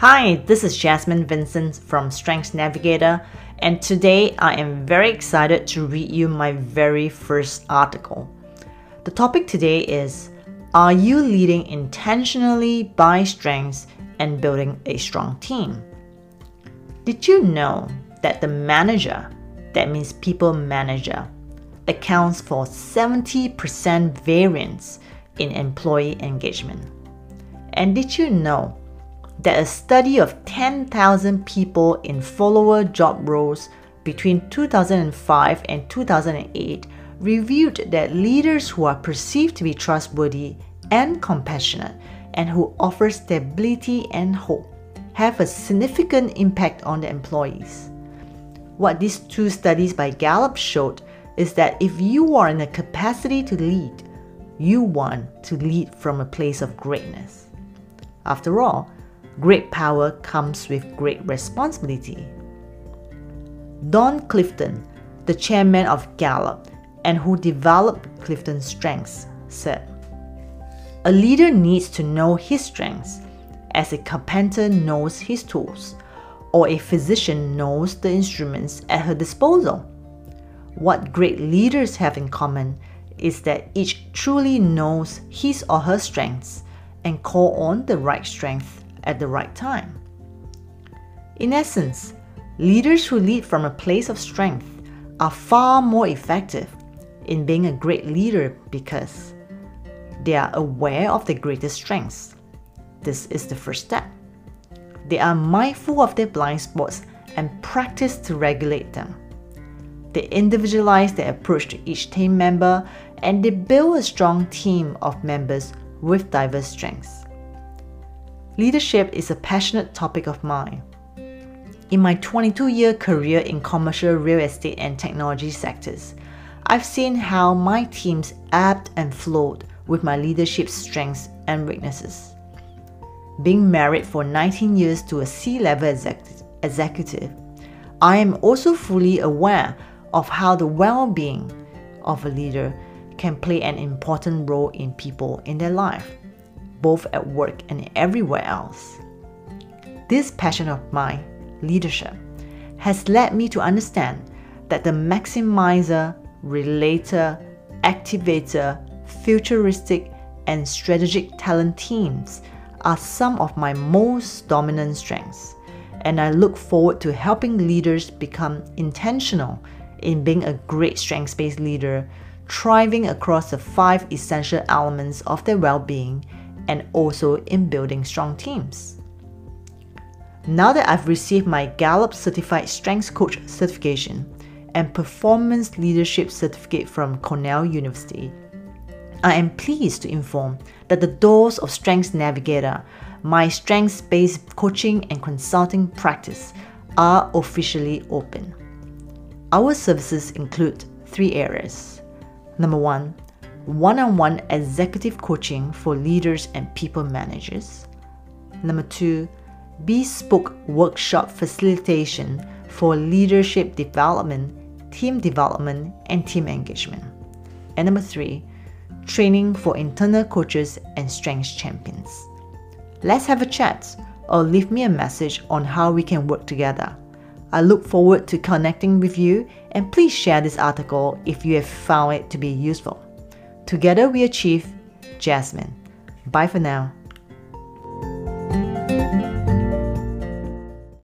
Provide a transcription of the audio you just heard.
Hi, this is Jasmine Vincent from Strengths Navigator, and today I am very excited to read you my very first article. The topic today is Are you leading intentionally by strengths and building a strong team? Did you know that the manager, that means people manager, accounts for 70% variance in employee engagement? And did you know that a study of 10,000 people in follower job roles between 2005 and 2008 revealed that leaders who are perceived to be trustworthy and compassionate and who offer stability and hope have a significant impact on the employees. What these two studies by Gallup showed is that if you are in a capacity to lead, you want to lead from a place of greatness. After all, great power comes with great responsibility. Don Clifton, the chairman of Gallup and who developed Clifton's strengths, said, A leader needs to know his strengths as a carpenter knows his tools or a physician knows the instruments at her disposal. What great leaders have in common is that each truly knows his or her strengths and call on the right strength at the right time. In essence, leaders who lead from a place of strength are far more effective in being a great leader because they are aware of their greatest strengths. This is the first step. They are mindful of their blind spots and practice to regulate them. They individualize their approach to each team member and they build a strong team of members with diverse strengths. Leadership is a passionate topic of mine. In my 22 year career in commercial real estate and technology sectors, I've seen how my teams ebbed and flowed with my leadership strengths and weaknesses. Being married for 19 years to a C level executive, I am also fully aware of how the well being of a leader can play an important role in people in their life both at work and everywhere else. This passion of mine, leadership, has led me to understand that the maximizer, relator, activator, futuristic, and strategic talent themes are some of my most dominant strengths, and I look forward to helping leaders become intentional in being a great strengths based leader, thriving across the five essential elements of their well being and also in building strong teams. Now that I've received my Gallup Certified Strengths Coach certification and Performance Leadership certificate from Cornell University, I am pleased to inform that the doors of Strengths Navigator, my strengths based coaching and consulting practice, are officially open. Our services include three areas. Number one, one on one executive coaching for leaders and people managers. Number two, bespoke workshop facilitation for leadership development, team development, and team engagement. And number three, training for internal coaches and strengths champions. Let's have a chat or leave me a message on how we can work together. I look forward to connecting with you and please share this article if you have found it to be useful. Together we achieve Jasmine. Bye for now.